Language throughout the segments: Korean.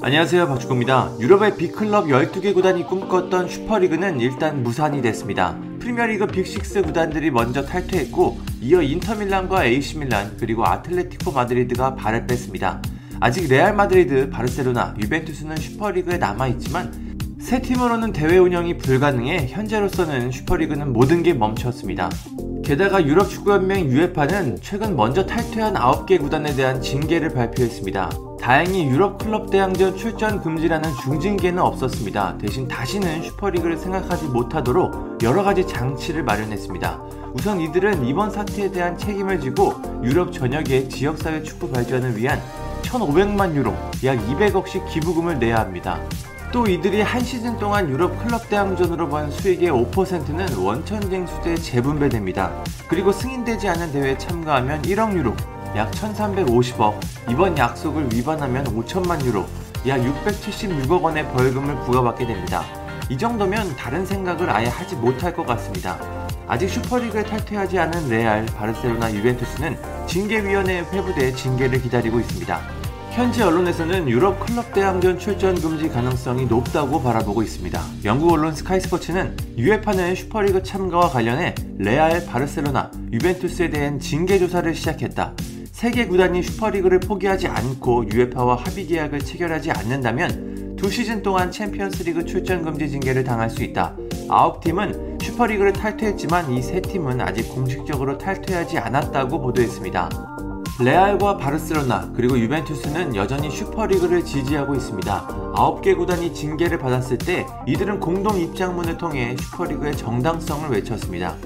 안녕하세요 박주호입니다. 유럽의 빅클럽 12개 구단이 꿈꿨던 슈퍼리그는 일단 무산이 됐습니다. 프리미어리그 빅6 구단들이 먼저 탈퇴했고 이어 인터밀란과 AC밀란 그리고 아틀레티코 마드리드가 발을 뺐습니다. 아직 레알 마드리드, 바르셀로나, 유벤투스는 슈퍼리그에 남아있지만 세 팀으로는 대회 운영이 불가능해 현재로서는 슈퍼리그는 모든 게 멈췄습니다. 게다가 유럽 축구연맹 UEFA는 최근 먼저 탈퇴한 9개 구단에 대한 징계를 발표했습니다. 다행히 유럽 클럽 대항전 출전 금지라는 중징계는 없었습니다. 대신 다시는 슈퍼리그를 생각하지 못하도록 여러 가지 장치를 마련했습니다. 우선 이들은 이번 사태에 대한 책임을 지고 유럽 전역의 지역사회 축구 발전을 위한 1,500만 유로, 약 200억씩 기부금을 내야 합니다. 또 이들이 한 시즌 동안 유럽 클럽 대항전으로 번 수익의 5%는 원천징수제에 재분배됩니다. 그리고 승인되지 않은 대회에 참가하면 1억 유로, 약 1350억, 이번 약속을 위반하면 5천만 유로, 약 676억 원의 벌금을 부과받게 됩니다. 이 정도면 다른 생각을 아예 하지 못할 것 같습니다. 아직 슈퍼리그에 탈퇴하지 않은 레알, 바르셀로나, 유벤투스는 징계위원회에 회부돼 징계를 기다리고 있습니다. 현지 언론에서는 유럽 클럽 대항전 출전 금지 가능성이 높다고 바라보고 있습니다. 영국 언론 스카이스포츠는 유에파는 슈퍼리그 참가와 관련해 레알, 바르셀로나, 유벤투스에 대한 징계 조사를 시작했다. 세계 구단이 슈퍼리그를 포기하지 않고 유에파와 합의 계약을 체결하지 않는다면 두 시즌 동안 챔피언스리그 출전 금지 징계를 당할 수 있다. 아홉 팀은 슈퍼리그를 탈퇴했지만 이 세 팀은 아직 공식적으로 탈퇴하지 않았다고 보도했습니다. 레알과 바르셀로나 그리고 유벤투스는 여전히 슈퍼리그를 지지하고 있습니다. 9개 구단이 징계를 받았을 때 이들은 공동 입장문을 통해 슈퍼리그의 정당성을 외쳤습니다.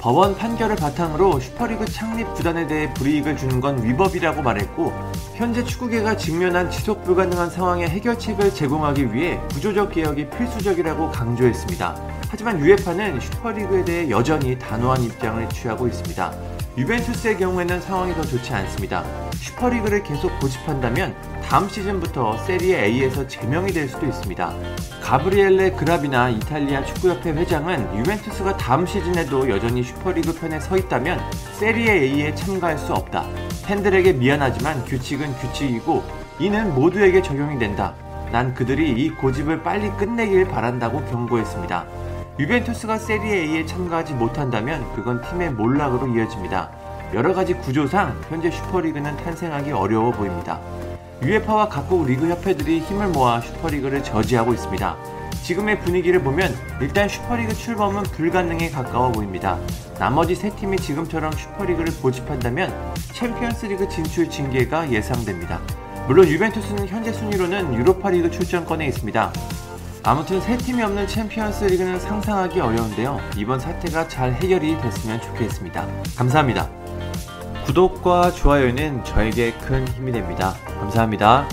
법원 판결을 바탕으로 슈퍼리그 창립 구단에 대해 불이익을 주는 건 위법이라고 말했고 현재 축구계가 직면한 지속 불가능한 상황의 해결책을 제공하기 위해 구조적 개혁이 필수적이라고 강조했습니다. 하지만 유에파는 슈퍼리그에 대해 여전히 단호한 입장을 취하고 있습니다. 유벤투스의 경우에는 상황이 더 좋지 않습니다. 슈퍼리그를 계속 고집한다면 다음 시즌부터 세리에 A에서 제명이 될 수도 있습니다. 가브리엘레 그라비나 이탈리아 축구협회 회장은 유벤투스가 다음 시즌에도 여전히 슈퍼리그 편에 서 있다면 세리에 A에 참가할 수 없다. 팬들에게 미안하지만 규칙은 규칙이고 이는 모두에게 적용이 된다. 난 그들이 이 고집을 빨리 끝내길 바란다고 경고했습니다. 유벤투스가 세리에 A에 참가하지 못한다면 그건 팀의 몰락으로 이어집니다. 여러 가지 구조상 현재 슈퍼리그는 탄생하기 어려워 보입니다. 유에파와 각국 리그 협회들이 힘을 모아 슈퍼리그를 저지하고 있습니다. 지금의 분위기를 보면 일단 슈퍼리그 출범은 불가능에 가까워 보입니다. 나머지 세 팀이 지금처럼 슈퍼리그를 고집한다면 챔피언스리그 진출 징계가 예상됩니다. 물론 유벤투스는 현재 순위로는 유로파리그 출전권에 있습니다. 아무튼 세 팀이 없는 챔피언스 리그는 상상하기 어려운데요. 이번 사태가 잘 해결이 됐으면 좋겠습니다. 감사합니다. 구독과 좋아요는 저에게 큰 힘이 됩니다. 감사합니다.